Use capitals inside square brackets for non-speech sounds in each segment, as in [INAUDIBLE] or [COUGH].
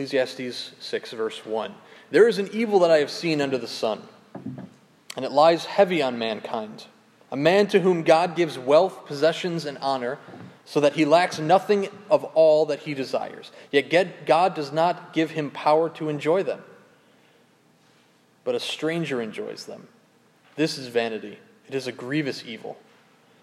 Ecclesiastes 6, verse 1. There is an evil that I have seen under the sun, and it lies heavy on mankind. A man to whom God gives wealth, possessions, and honor, so that he lacks nothing of all that he desires. Yet God does not give him power to enjoy them, but a stranger enjoys them. This is vanity. It is a grievous evil.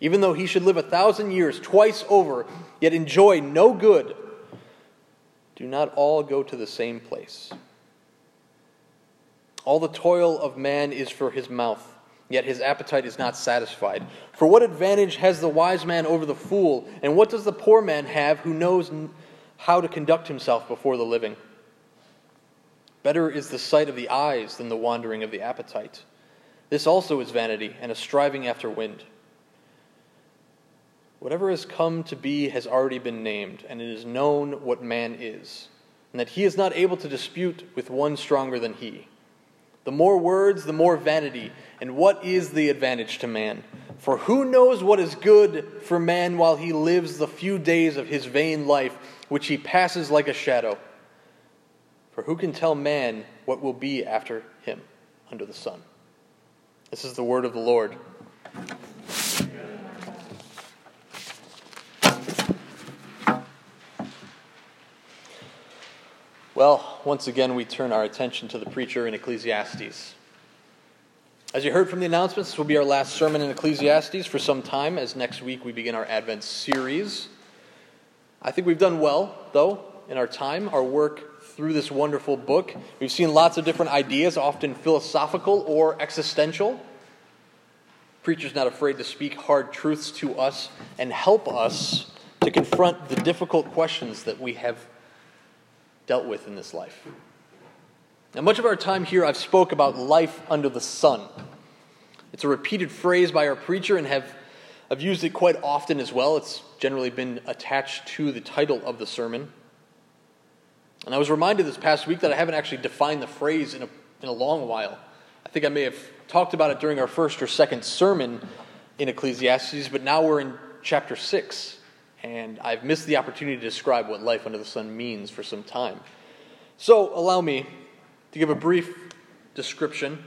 even though he should live a thousand years twice over, yet enjoy no good, do not all go to the same place. All the toil of man is for his mouth, yet his appetite is not satisfied. For what advantage has the wise man over the fool, and what does the poor man have who knows how to conduct himself before the living? Better is the sight of the eyes than the wandering of the appetite. This also is vanity and a striving after wind. Whatever has come to be has already been named, and it is known what man is, and that he is not able to dispute with one stronger than he. The more words, the more vanity, and what is the advantage to man? For who knows what is good for man while he lives the few days of his vain life, which he passes like a shadow? For who can tell man what will be after him under the sun? This is the word of the Lord. Well, once again, we turn our attention to the preacher in Ecclesiastes. As you heard from the announcements, this will be our last sermon in Ecclesiastes for some time, as next week we begin our Advent series. I think we've done well, though, in our time, our work through this wonderful book. We've seen lots of different ideas, often philosophical or existential. Preacher's not afraid to speak hard truths to us and help us to confront the difficult questions that we have dealt with in this life. Now, much of our time here, I've spoke about life under the sun. It's a repeated phrase by our preacher, and have I've used it quite often as well. It's generally been attached to the title of the sermon. And I was reminded this past week that I haven't actually defined the phrase in a, in a long while. I think I may have talked about it during our first or second sermon in Ecclesiastes, but now we're in chapter 6 and I've missed the opportunity to describe what life under the sun means for some time. So, allow me to give a brief description.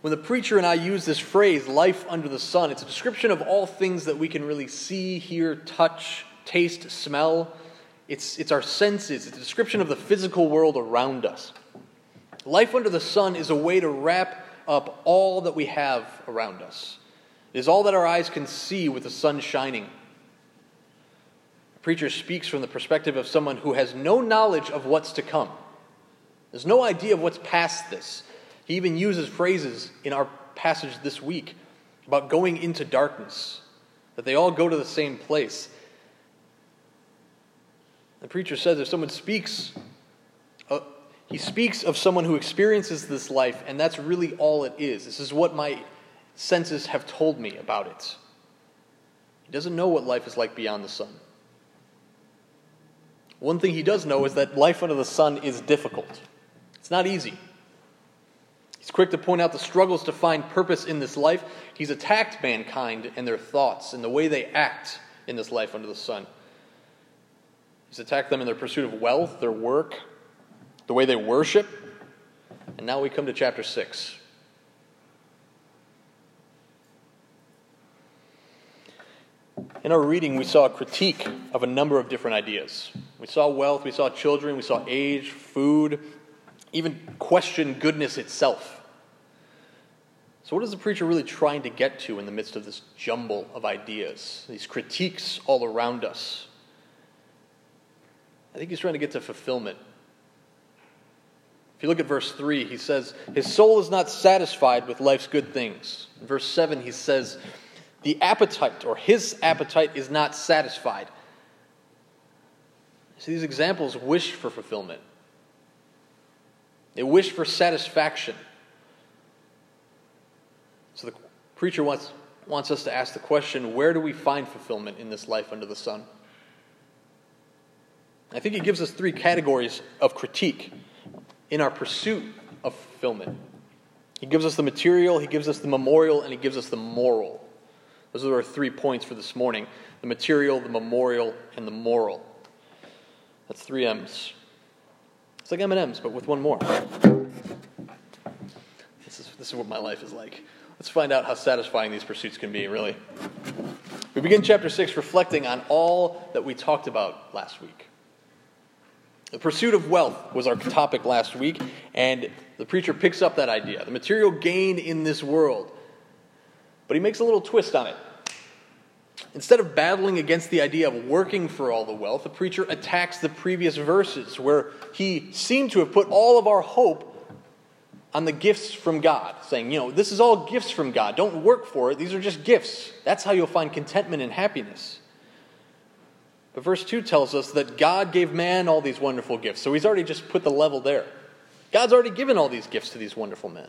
When the preacher and I use this phrase, life under the sun, it's a description of all things that we can really see, hear, touch, taste, smell. It's, it's our senses, it's a description of the physical world around us. Life under the sun is a way to wrap up all that we have around us. It is all that our eyes can see with the sun shining preacher speaks from the perspective of someone who has no knowledge of what's to come. There's no idea of what's past this. He even uses phrases in our passage this week about going into darkness, that they all go to the same place. The preacher says if someone speaks, uh, he speaks of someone who experiences this life, and that's really all it is. This is what my senses have told me about it. He doesn't know what life is like beyond the sun. One thing he does know is that life under the sun is difficult. It's not easy. He's quick to point out the struggles to find purpose in this life. He's attacked mankind and their thoughts and the way they act in this life under the sun. He's attacked them in their pursuit of wealth, their work, the way they worship. And now we come to chapter 6. In our reading, we saw a critique of a number of different ideas. We saw wealth, we saw children, we saw age, food, even question goodness itself. So, what is the preacher really trying to get to in the midst of this jumble of ideas, these critiques all around us? I think he's trying to get to fulfillment. If you look at verse 3, he says, His soul is not satisfied with life's good things. In verse 7, he says, the appetite or his appetite is not satisfied. See, these examples wish for fulfillment. They wish for satisfaction. So the preacher wants, wants us to ask the question where do we find fulfillment in this life under the sun? I think he gives us three categories of critique in our pursuit of fulfillment. He gives us the material, he gives us the memorial, and he gives us the moral. Those are our three points for this morning the material, the memorial, and the moral. That's three M's. It's like M&M's, but with one more. This is, this is what my life is like. Let's find out how satisfying these pursuits can be, really. We begin chapter 6 reflecting on all that we talked about last week. The pursuit of wealth was our topic last week, and the preacher picks up that idea the material gain in this world. But he makes a little twist on it. Instead of battling against the idea of working for all the wealth, the preacher attacks the previous verses where he seemed to have put all of our hope on the gifts from God, saying, you know, this is all gifts from God. Don't work for it. These are just gifts. That's how you'll find contentment and happiness. But verse 2 tells us that God gave man all these wonderful gifts. So he's already just put the level there. God's already given all these gifts to these wonderful men.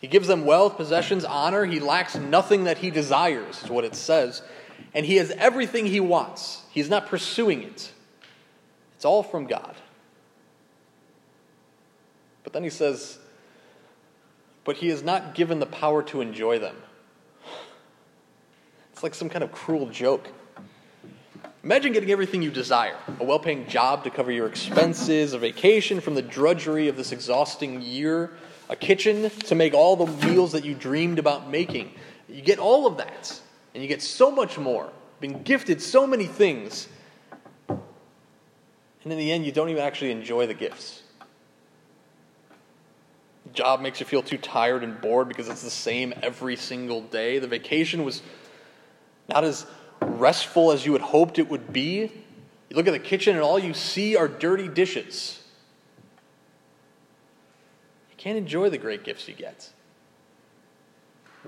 He gives them wealth, possessions, honor. He lacks nothing that he desires, is what it says. And he has everything he wants. He's not pursuing it. It's all from God. But then he says, but he is not given the power to enjoy them. It's like some kind of cruel joke. Imagine getting everything you desire a well paying job to cover your expenses, a vacation from the drudgery of this exhausting year, a kitchen to make all the meals that you dreamed about making. You get all of that, and you get so much more, been gifted so many things, and in the end, you don't even actually enjoy the gifts. The job makes you feel too tired and bored because it's the same every single day. The vacation was not as restful as you had hoped it would be. You look at the kitchen and all you see are dirty dishes. Can't enjoy the great gifts you get.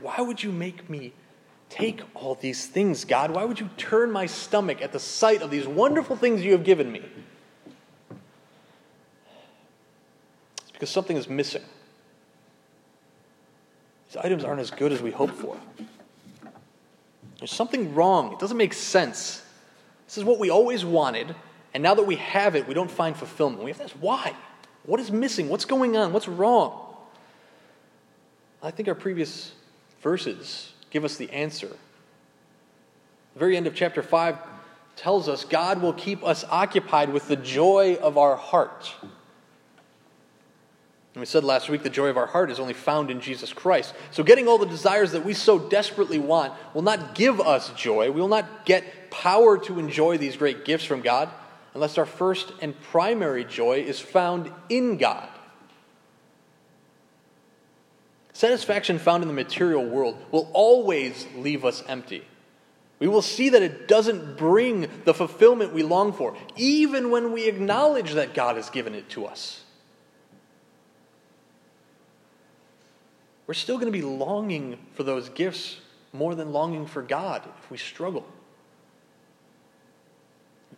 Why would you make me take all these things, God? Why would you turn my stomach at the sight of these wonderful things you have given me? It's because something is missing. These items aren't as good as we hoped for. There's something wrong. It doesn't make sense. This is what we always wanted, and now that we have it, we don't find fulfillment. We have to ask why? What is missing? What's going on? What's wrong? I think our previous verses give us the answer. The very end of chapter 5 tells us God will keep us occupied with the joy of our heart. And we said last week the joy of our heart is only found in Jesus Christ. So, getting all the desires that we so desperately want will not give us joy. We will not get power to enjoy these great gifts from God unless our first and primary joy is found in God. Satisfaction found in the material world will always leave us empty. We will see that it doesn't bring the fulfillment we long for, even when we acknowledge that God has given it to us. we're still going to be longing for those gifts more than longing for God if we struggle.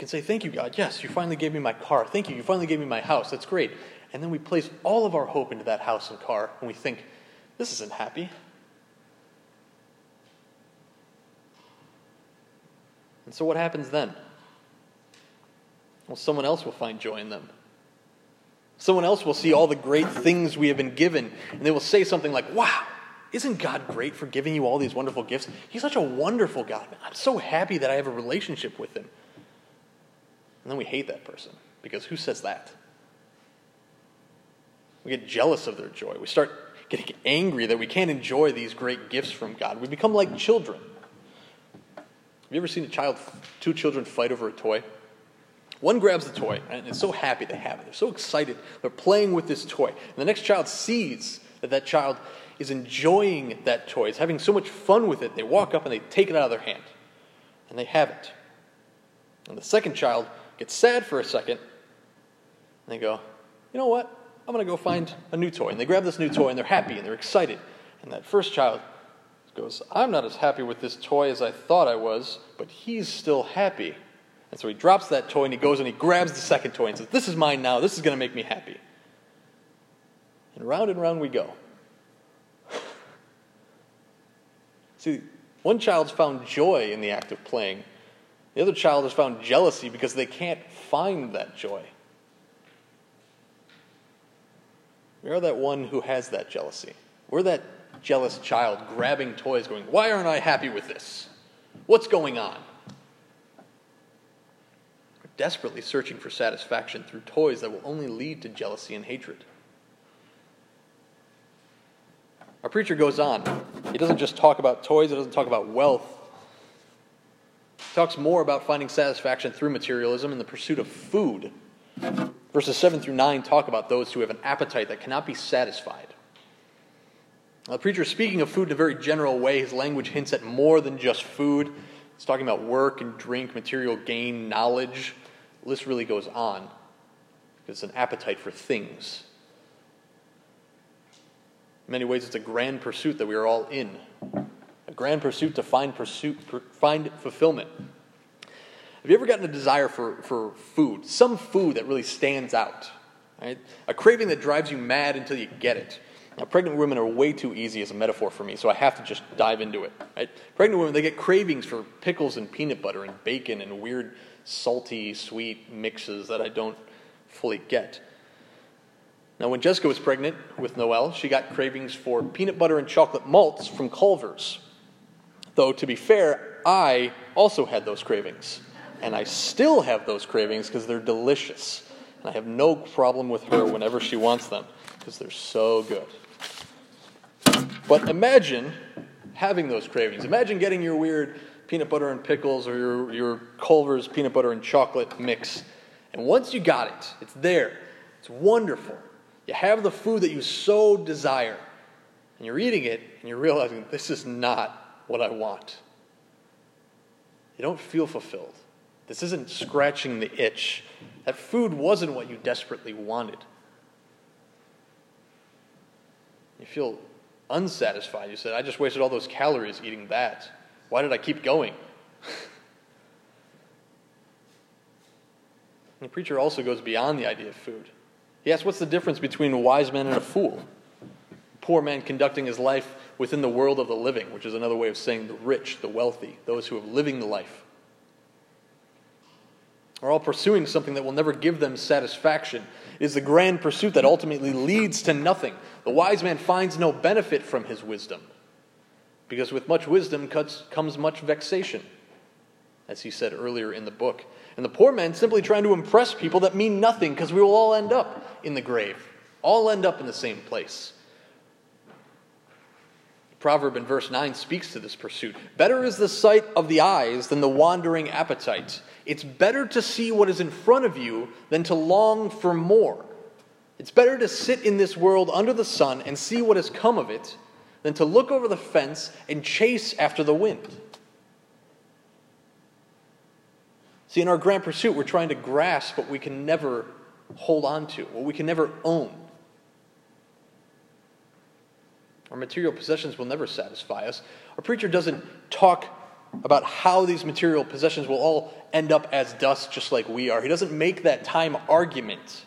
Can say, Thank you, God. Yes, you finally gave me my car. Thank you. You finally gave me my house. That's great. And then we place all of our hope into that house and car, and we think, This isn't happy. And so what happens then? Well, someone else will find joy in them. Someone else will see all the great things we have been given, and they will say something like, Wow, isn't God great for giving you all these wonderful gifts? He's such a wonderful God. I'm so happy that I have a relationship with Him. And then we hate that person because who says that? We get jealous of their joy. We start getting angry that we can't enjoy these great gifts from God. We become like children. Have you ever seen a child, two children fight over a toy? One grabs the toy and is so happy to have it. They're so excited. They're playing with this toy. And the next child sees that that child is enjoying that toy, is having so much fun with it. They walk up and they take it out of their hand. And they have it. And the second child gets sad for a second. And they go, you know what? I'm going to go find a new toy. And they grab this new toy and they're happy and they're excited. And that first child goes, I'm not as happy with this toy as I thought I was, but he's still happy. And so he drops that toy and he goes and he grabs the second toy and says, This is mine now. This is going to make me happy. And round and round we go. [LAUGHS] See, one child's found joy in the act of playing. The other child has found jealousy because they can't find that joy. We are that one who has that jealousy. We're that jealous child grabbing toys, going, Why aren't I happy with this? What's going on? We're desperately searching for satisfaction through toys that will only lead to jealousy and hatred. Our preacher goes on. He doesn't just talk about toys, he doesn't talk about wealth. Talks more about finding satisfaction through materialism and the pursuit of food. Verses 7 through 9 talk about those who have an appetite that cannot be satisfied. Now, the preacher is speaking of food in a very general way. His language hints at more than just food. He's talking about work and drink, material gain, knowledge. The list really goes on. It's an appetite for things. In many ways, it's a grand pursuit that we are all in. A grand pursuit to find pursuit, find fulfillment. Have you ever gotten a desire for, for food? Some food that really stands out. Right? A craving that drives you mad until you get it. Now, pregnant women are way too easy as a metaphor for me, so I have to just dive into it. Right? Pregnant women, they get cravings for pickles and peanut butter and bacon and weird, salty, sweet mixes that I don't fully get. Now, when Jessica was pregnant with Noel, she got cravings for peanut butter and chocolate malts from Culver's. Though, to be fair, I also had those cravings and I still have those cravings because they're delicious. And I have no problem with her whenever she wants them because they're so good. But imagine having those cravings. Imagine getting your weird peanut butter and pickles or your, your Culver's peanut butter and chocolate mix. And once you got it, it's there. It's wonderful. You have the food that you so desire. And you're eating it and you're realizing this is not what I want. You don't feel fulfilled. This isn't scratching the itch. That food wasn't what you desperately wanted. You feel unsatisfied. You said, I just wasted all those calories eating that. Why did I keep going? [LAUGHS] the preacher also goes beyond the idea of food. He asks, What's the difference between a wise man and a fool? Poor man conducting his life within the world of the living, which is another way of saying the rich, the wealthy, those who are living the life are all pursuing something that will never give them satisfaction. It is the grand pursuit that ultimately leads to nothing. The wise man finds no benefit from his wisdom, because with much wisdom comes much vexation, as he said earlier in the book. And the poor man simply trying to impress people that mean nothing, because we will all end up in the grave, all end up in the same place. Proverb in verse 9 speaks to this pursuit. Better is the sight of the eyes than the wandering appetite it's better to see what is in front of you than to long for more. It's better to sit in this world under the sun and see what has come of it than to look over the fence and chase after the wind. See, in our grand pursuit, we're trying to grasp what we can never hold on to, what we can never own. Our material possessions will never satisfy us. Our preacher doesn't talk about how these material possessions will all end up as dust just like we are. He doesn't make that time argument.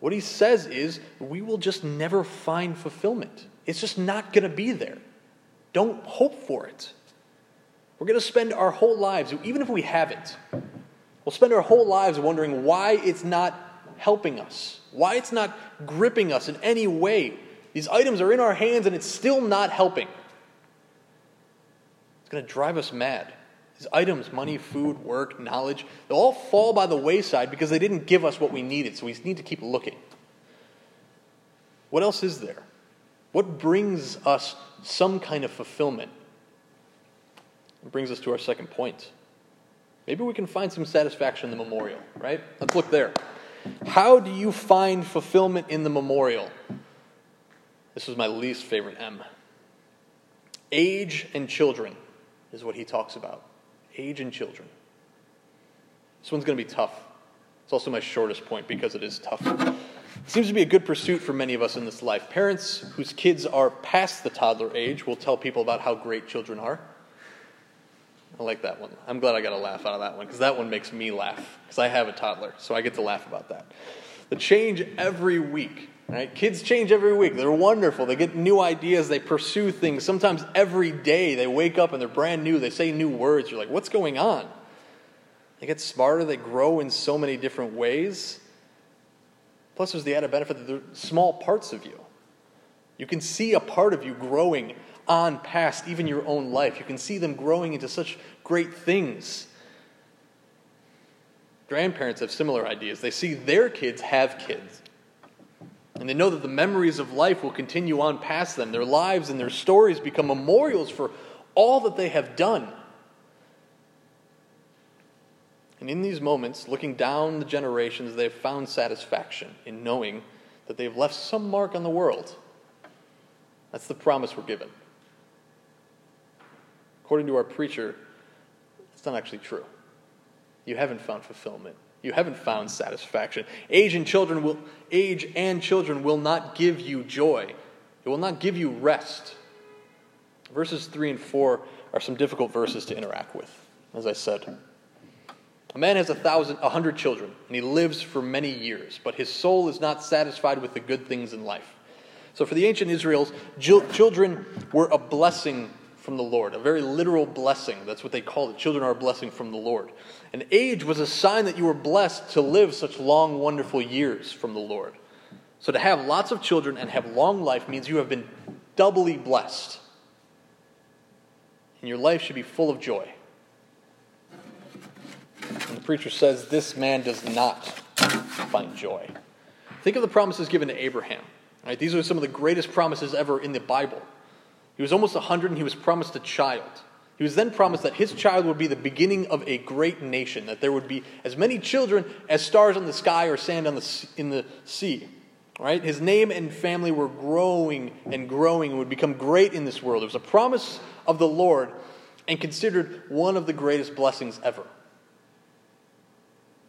What he says is, we will just never find fulfillment. It's just not going to be there. Don't hope for it. We're going to spend our whole lives, even if we have it, we'll spend our whole lives wondering why it's not helping us, why it's not gripping us in any way. These items are in our hands and it's still not helping. It's going to drive us mad. These items, money, food, work, knowledge, they'll all fall by the wayside because they didn't give us what we needed, so we need to keep looking. What else is there? What brings us some kind of fulfillment? It brings us to our second point. Maybe we can find some satisfaction in the memorial, right? Let's look there. How do you find fulfillment in the memorial? This was my least favorite M. Age and children is what he talks about age and children. This one's going to be tough. It's also my shortest point because it is tough. It seems to be a good pursuit for many of us in this life. Parents whose kids are past the toddler age will tell people about how great children are. I like that one. I'm glad I got a laugh out of that one because that one makes me laugh because I have a toddler, so I get to laugh about that. The change every week Right? Kids change every week. They're wonderful. They get new ideas. They pursue things. Sometimes every day they wake up and they're brand new. They say new words. You're like, what's going on? They get smarter. They grow in so many different ways. Plus, there's the added benefit that they're small parts of you. You can see a part of you growing on past even your own life. You can see them growing into such great things. Grandparents have similar ideas. They see their kids have kids. And they know that the memories of life will continue on past them. Their lives and their stories become memorials for all that they have done. And in these moments, looking down the generations, they've found satisfaction in knowing that they've left some mark on the world. That's the promise we're given. According to our preacher, it's not actually true. You haven't found fulfillment. You haven't found satisfaction. Age and children will age and children will not give you joy. It will not give you rest. Verses 3 and 4 are some difficult verses to interact with, as I said. A man has a thousand, a hundred children, and he lives for many years, but his soul is not satisfied with the good things in life. So, for the ancient Israels, children were a blessing from the Lord, a very literal blessing. That's what they called it. Children are a blessing from the Lord. And age was a sign that you were blessed to live such long, wonderful years from the Lord. So, to have lots of children and have long life means you have been doubly blessed. And your life should be full of joy. And the preacher says, This man does not find joy. Think of the promises given to Abraham. Right? These are some of the greatest promises ever in the Bible. He was almost 100 and he was promised a child. He was then promised that his child would be the beginning of a great nation, that there would be as many children as stars on the sky or sand on the, in the sea. Right? His name and family were growing and growing and would become great in this world. It was a promise of the Lord and considered one of the greatest blessings ever He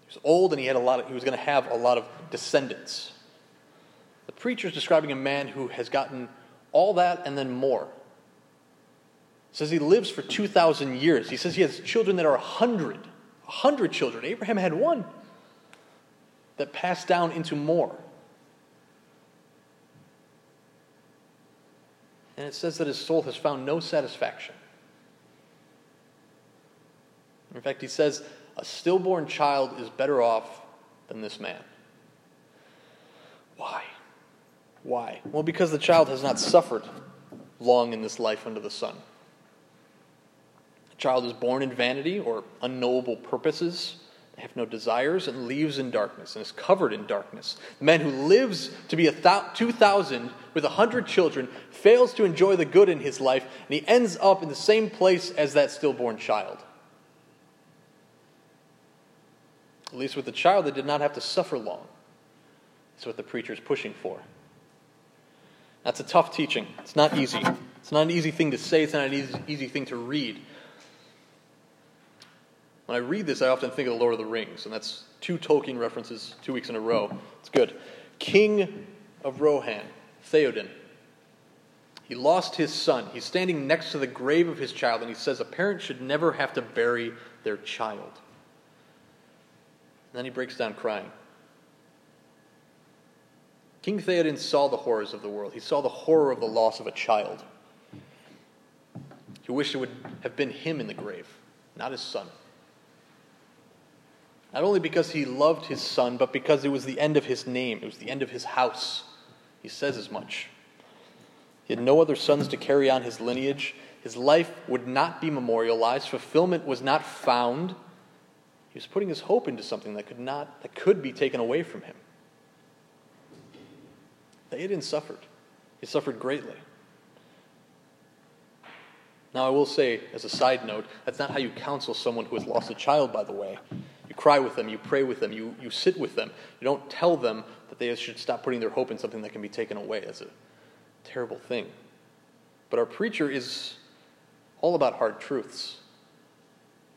was old and he had a lot of, he was going to have a lot of descendants. The preacher is describing a man who has gotten all that and then more. Says he lives for 2,000 years. He says he has children that are 100. 100 children. Abraham had one that passed down into more. And it says that his soul has found no satisfaction. In fact, he says a stillborn child is better off than this man. Why? Why? Well, because the child has not suffered long in this life under the sun. The child is born in vanity or unknowable purposes, they have no desires, and leaves in darkness and is covered in darkness. The man who lives to be a th- 2,000 with a 100 children fails to enjoy the good in his life, and he ends up in the same place as that stillborn child. At least with the child, they did not have to suffer long. That's what the preacher is pushing for. That's a tough teaching. It's not easy. It's not an easy thing to say, it's not an easy, easy thing to read. When I read this, I often think of the Lord of the Rings, and that's two Tolkien references two weeks in a row. It's good. King of Rohan, Theoden. He lost his son. He's standing next to the grave of his child, and he says a parent should never have to bury their child. And then he breaks down crying. King Theoden saw the horrors of the world. He saw the horror of the loss of a child. He wished it would have been him in the grave, not his son. Not only because he loved his son, but because it was the end of his name, it was the end of his house. He says as much. He had no other sons to carry on his lineage. His life would not be memorialized. Fulfillment was not found. He was putting his hope into something that could not, that could be taken away from him. Theoden suffered. He suffered greatly. Now, I will say, as a side note, that's not how you counsel someone who has lost a child, by the way. You cry with them, you pray with them, you, you sit with them. You don't tell them that they should stop putting their hope in something that can be taken away. That's a terrible thing. But our preacher is all about hard truths.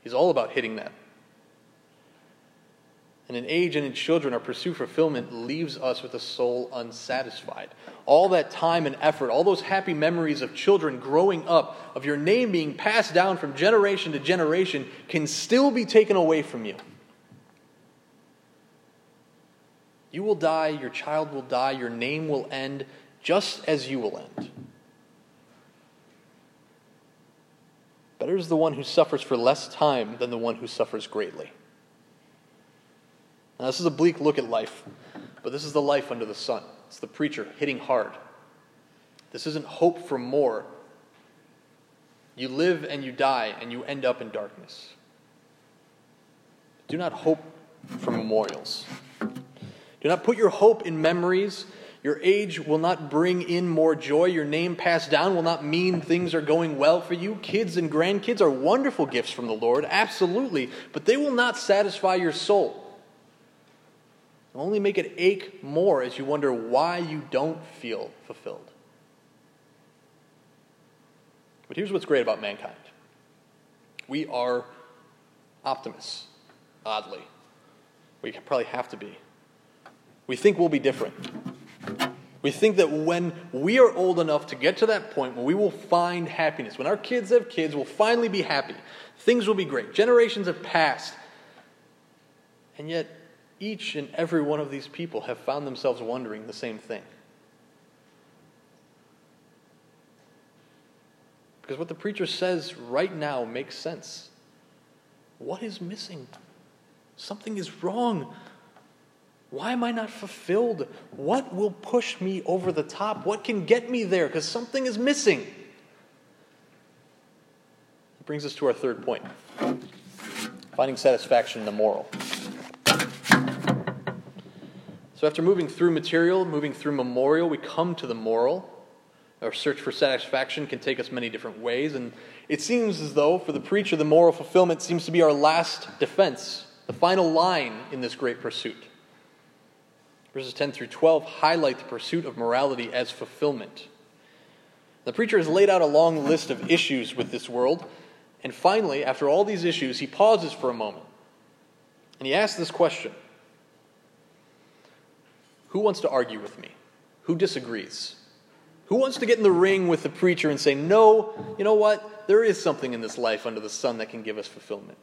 He's all about hitting that and in age and in children, our pursuit fulfillment leaves us with a soul unsatisfied. All that time and effort, all those happy memories of children growing up, of your name being passed down from generation to generation, can still be taken away from you. You will die, your child will die, your name will end, just as you will end. Better is the one who suffers for less time than the one who suffers greatly. Now, this is a bleak look at life, but this is the life under the sun. It's the preacher hitting hard. This isn't hope for more. You live and you die, and you end up in darkness. Do not hope for memorials. Do not put your hope in memories. Your age will not bring in more joy. Your name passed down will not mean things are going well for you. Kids and grandkids are wonderful gifts from the Lord, absolutely, but they will not satisfy your soul. They'll only make it ache more as you wonder why you don't feel fulfilled. But here's what's great about mankind we are optimists, oddly. We probably have to be. We think we'll be different. We think that when we are old enough to get to that point when we will find happiness, when our kids have kids, we'll finally be happy. Things will be great. Generations have passed. And yet, each and every one of these people have found themselves wondering the same thing. Because what the preacher says right now makes sense. What is missing? Something is wrong. Why am I not fulfilled? What will push me over the top? What can get me there? Because something is missing. It brings us to our third point finding satisfaction in the moral. So, after moving through material, moving through memorial, we come to the moral. Our search for satisfaction can take us many different ways, and it seems as though for the preacher, the moral fulfillment seems to be our last defense, the final line in this great pursuit. Verses 10 through 12 highlight the pursuit of morality as fulfillment. The preacher has laid out a long list of issues with this world, and finally, after all these issues, he pauses for a moment and he asks this question Who wants to argue with me? Who disagrees? Who wants to get in the ring with the preacher and say, No, you know what? There is something in this life under the sun that can give us fulfillment.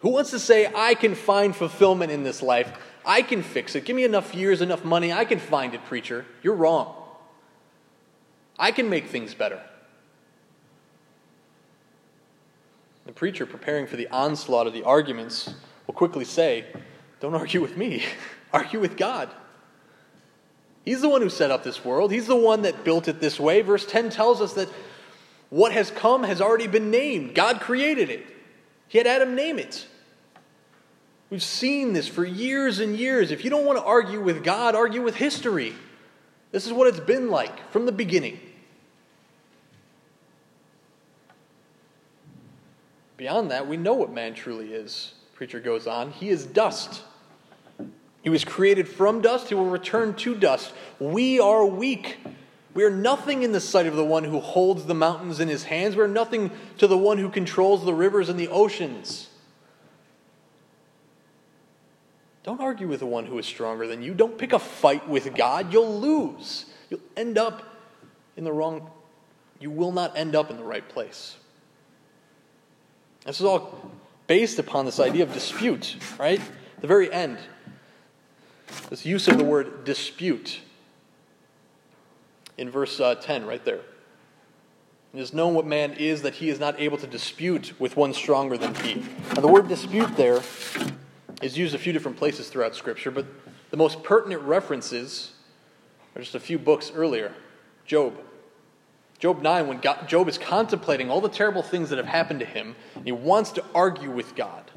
Who wants to say, I can find fulfillment in this life? I can fix it. Give me enough years, enough money. I can find it, preacher. You're wrong. I can make things better. The preacher, preparing for the onslaught of the arguments, will quickly say, Don't argue with me, [LAUGHS] argue with God. He's the one who set up this world, He's the one that built it this way. Verse 10 tells us that what has come has already been named. God created it, He had Adam name it. We've seen this for years and years. If you don't want to argue with God, argue with history. This is what it's been like from the beginning. Beyond that, we know what man truly is. Preacher goes on. He is dust. He was created from dust. He will return to dust. We are weak. We are nothing in the sight of the one who holds the mountains in his hands. We are nothing to the one who controls the rivers and the oceans. Don't argue with the one who is stronger than you. Don't pick a fight with God. You'll lose. You'll end up in the wrong, you will not end up in the right place. This is all based upon this idea of dispute, right? The very end. This use of the word dispute in verse uh, 10, right there. It is known what man is that he is not able to dispute with one stronger than he. Now, the word dispute there is used a few different places throughout Scripture, but the most pertinent references are just a few books earlier. Job. Job 9, when God, Job is contemplating all the terrible things that have happened to him, and he wants to argue with God.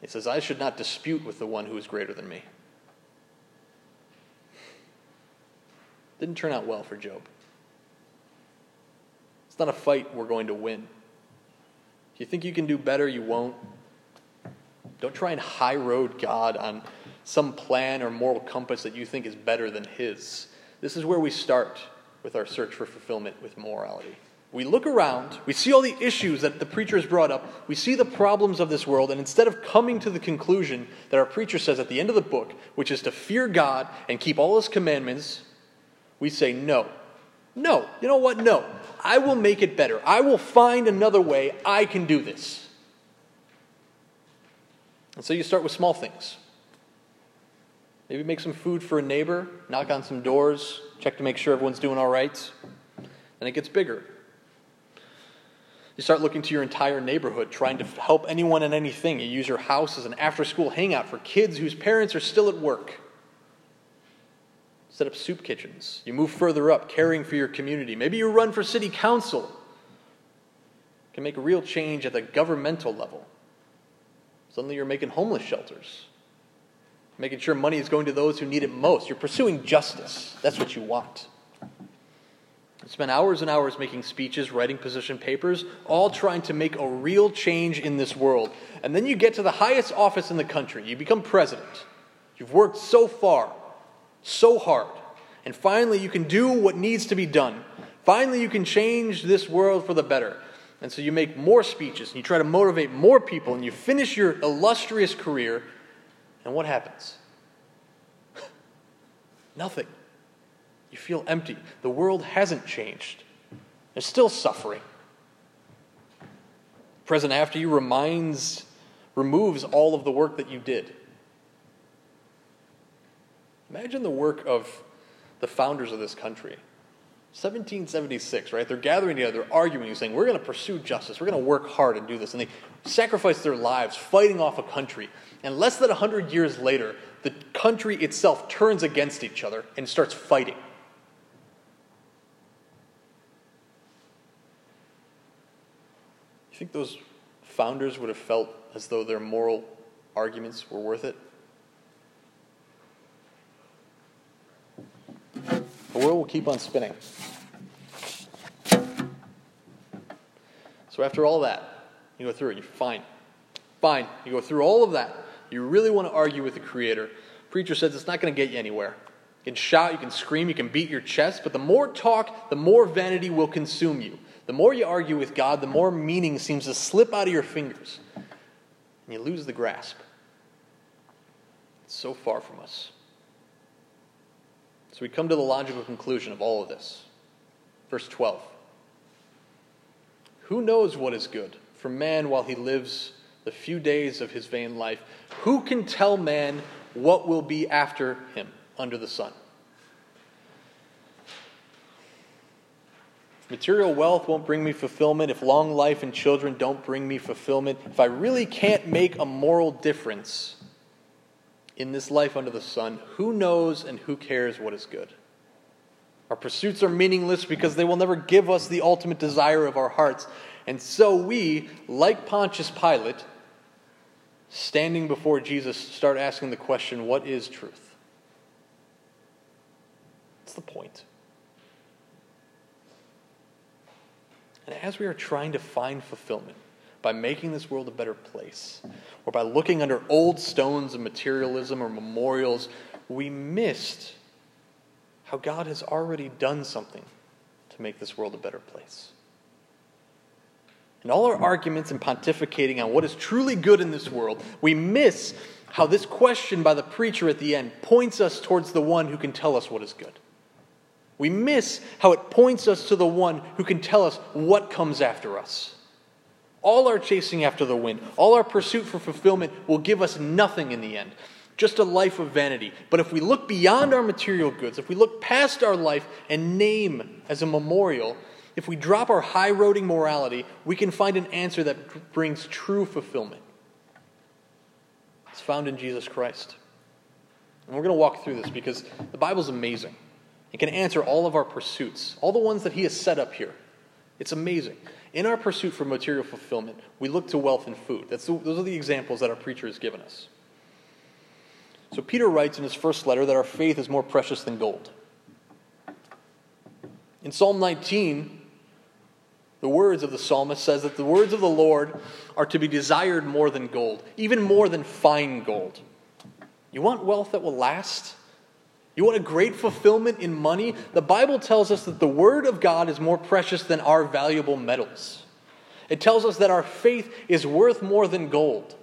He says, I should not dispute with the one who is greater than me. Didn't turn out well for Job. It's not a fight we're going to win. If you think you can do better, you won't. Don't try and high road God on some plan or moral compass that you think is better than His. This is where we start with our search for fulfillment with morality. We look around, we see all the issues that the preacher has brought up, we see the problems of this world, and instead of coming to the conclusion that our preacher says at the end of the book, which is to fear God and keep all His commandments, we say, no. No. You know what? No. I will make it better. I will find another way. I can do this. And so you start with small things. Maybe make some food for a neighbor, knock on some doors, check to make sure everyone's doing all right. Then it gets bigger. You start looking to your entire neighborhood, trying to help anyone and anything. You use your house as an after school hangout for kids whose parents are still at work. Set up soup kitchens. You move further up, caring for your community. Maybe you run for city council. You can make a real change at the governmental level. Suddenly you're making homeless shelters, making sure money is going to those who need it most. You're pursuing justice. That's what you want. Spend hours and hours making speeches, writing position papers, all trying to make a real change in this world. And then you get to the highest office in the country. You become president. You've worked so far, so hard. And finally, you can do what needs to be done. Finally, you can change this world for the better. And so you make more speeches and you try to motivate more people and you finish your illustrious career. And what happens? [LAUGHS] Nothing. You feel empty. The world hasn't changed, there's still suffering. Present after you reminds, removes all of the work that you did. Imagine the work of the founders of this country. 1776, right? They're gathering together, they're arguing, saying, We're going to pursue justice, we're going to work hard and do this. And they sacrifice their lives fighting off a country. And less than 100 years later, the country itself turns against each other and starts fighting. You think those founders would have felt as though their moral arguments were worth it? The world will keep on spinning. So after all that, you go through it, you're fine. Fine. You go through all of that. You really want to argue with the Creator. Preacher says it's not going to get you anywhere. You can shout, you can scream, you can beat your chest, but the more talk, the more vanity will consume you. The more you argue with God, the more meaning seems to slip out of your fingers. And you lose the grasp. It's so far from us. So we come to the logical conclusion of all of this. Verse 12 Who knows what is good for man while he lives the few days of his vain life? Who can tell man what will be after him under the sun? Material wealth won't bring me fulfillment, if long life and children don't bring me fulfillment, if I really can't make a moral difference, in this life under the sun, who knows and who cares what is good? Our pursuits are meaningless because they will never give us the ultimate desire of our hearts. And so we, like Pontius Pilate, standing before Jesus, start asking the question what is truth? What's the point? And as we are trying to find fulfillment, by making this world a better place, or by looking under old stones of materialism or memorials, we missed how God has already done something to make this world a better place. In all our arguments and pontificating on what is truly good in this world, we miss how this question by the preacher at the end points us towards the one who can tell us what is good. We miss how it points us to the one who can tell us what comes after us. All our chasing after the wind, all our pursuit for fulfillment will give us nothing in the end, just a life of vanity. But if we look beyond our material goods, if we look past our life and name as a memorial, if we drop our high roading morality, we can find an answer that brings true fulfillment. It's found in Jesus Christ. And we're going to walk through this because the Bible's amazing. It can answer all of our pursuits, all the ones that He has set up here. It's amazing. In our pursuit for material fulfillment, we look to wealth and food. That's the, those are the examples that our preacher has given us. So Peter writes in his first letter that our faith is more precious than gold. In Psalm 19, the words of the psalmist says that the words of the Lord are to be desired more than gold, even more than fine gold. You want wealth that will last? You want a great fulfillment in money? The Bible tells us that the Word of God is more precious than our valuable metals. It tells us that our faith is worth more than gold.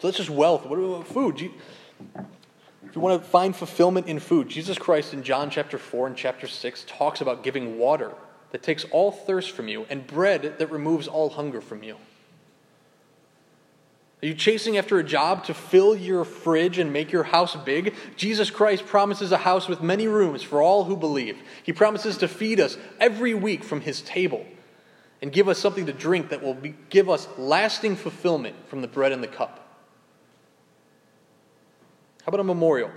So that's just wealth. What about food? If you want to find fulfillment in food, Jesus Christ in John chapter 4 and chapter 6 talks about giving water that takes all thirst from you and bread that removes all hunger from you. Are you chasing after a job to fill your fridge and make your house big? Jesus Christ promises a house with many rooms for all who believe. He promises to feed us every week from his table and give us something to drink that will be, give us lasting fulfillment from the bread and the cup. How about a memorial?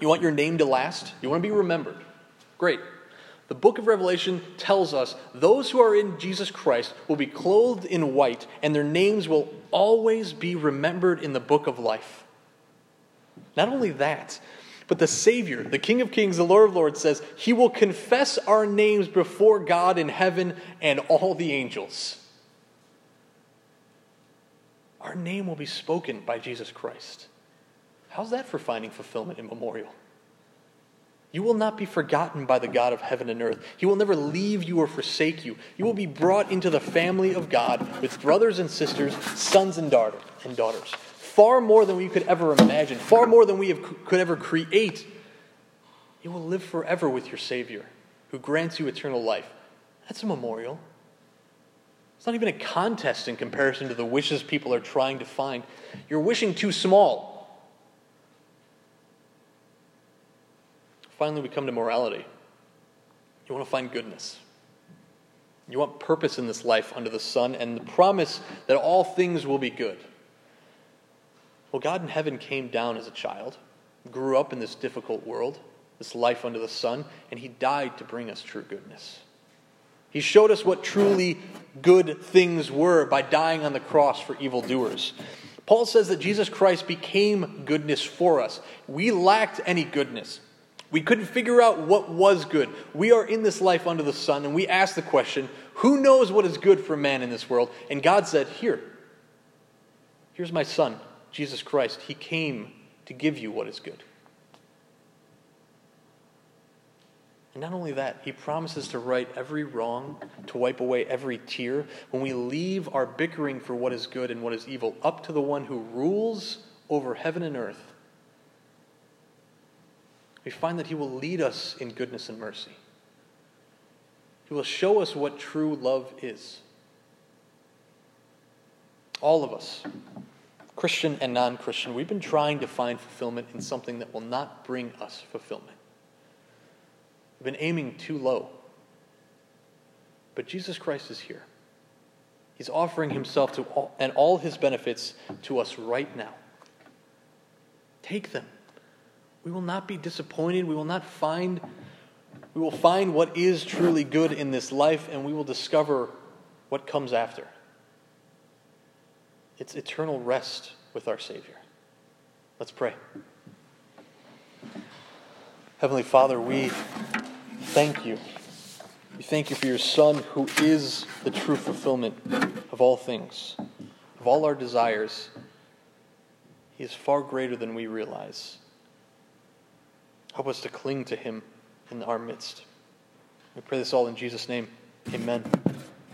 You want your name to last? You want to be remembered? Great. The book of Revelation tells us those who are in Jesus Christ will be clothed in white, and their names will always be remembered in the book of life. Not only that, but the Savior, the King of Kings, the Lord of Lords, says he will confess our names before God in heaven and all the angels. Our name will be spoken by Jesus Christ. How's that for finding fulfillment in memorial? You will not be forgotten by the God of heaven and earth. He will never leave you or forsake you. You will be brought into the family of God with brothers and sisters, sons and, and daughters. Far more than we could ever imagine, far more than we have, could ever create. You will live forever with your Savior, who grants you eternal life. That's a memorial. It's not even a contest in comparison to the wishes people are trying to find. You're wishing too small. Finally, we come to morality. You want to find goodness. You want purpose in this life under the sun and the promise that all things will be good. Well, God in heaven came down as a child, grew up in this difficult world, this life under the sun, and he died to bring us true goodness. He showed us what truly good things were by dying on the cross for evildoers. Paul says that Jesus Christ became goodness for us. We lacked any goodness. We couldn't figure out what was good. We are in this life under the sun, and we ask the question who knows what is good for man in this world? And God said, Here, here's my son, Jesus Christ. He came to give you what is good. And not only that, he promises to right every wrong, to wipe away every tear when we leave our bickering for what is good and what is evil up to the one who rules over heaven and earth we find that He will lead us in goodness and mercy. He will show us what true love is. All of us, Christian and non Christian, we've been trying to find fulfillment in something that will not bring us fulfillment. We've been aiming too low. But Jesus Christ is here. He's offering himself to all, and all his benefits to us right now. Take them we will not be disappointed. We will not find we will find what is truly good in this life and we will discover what comes after. It's eternal rest with our Savior. Let's pray. Heavenly Father, we thank you. We thank you for your Son, who is the true fulfillment of all things, of all our desires. He is far greater than we realize. Help us to cling to him in our midst. We pray this all in Jesus' name. Amen.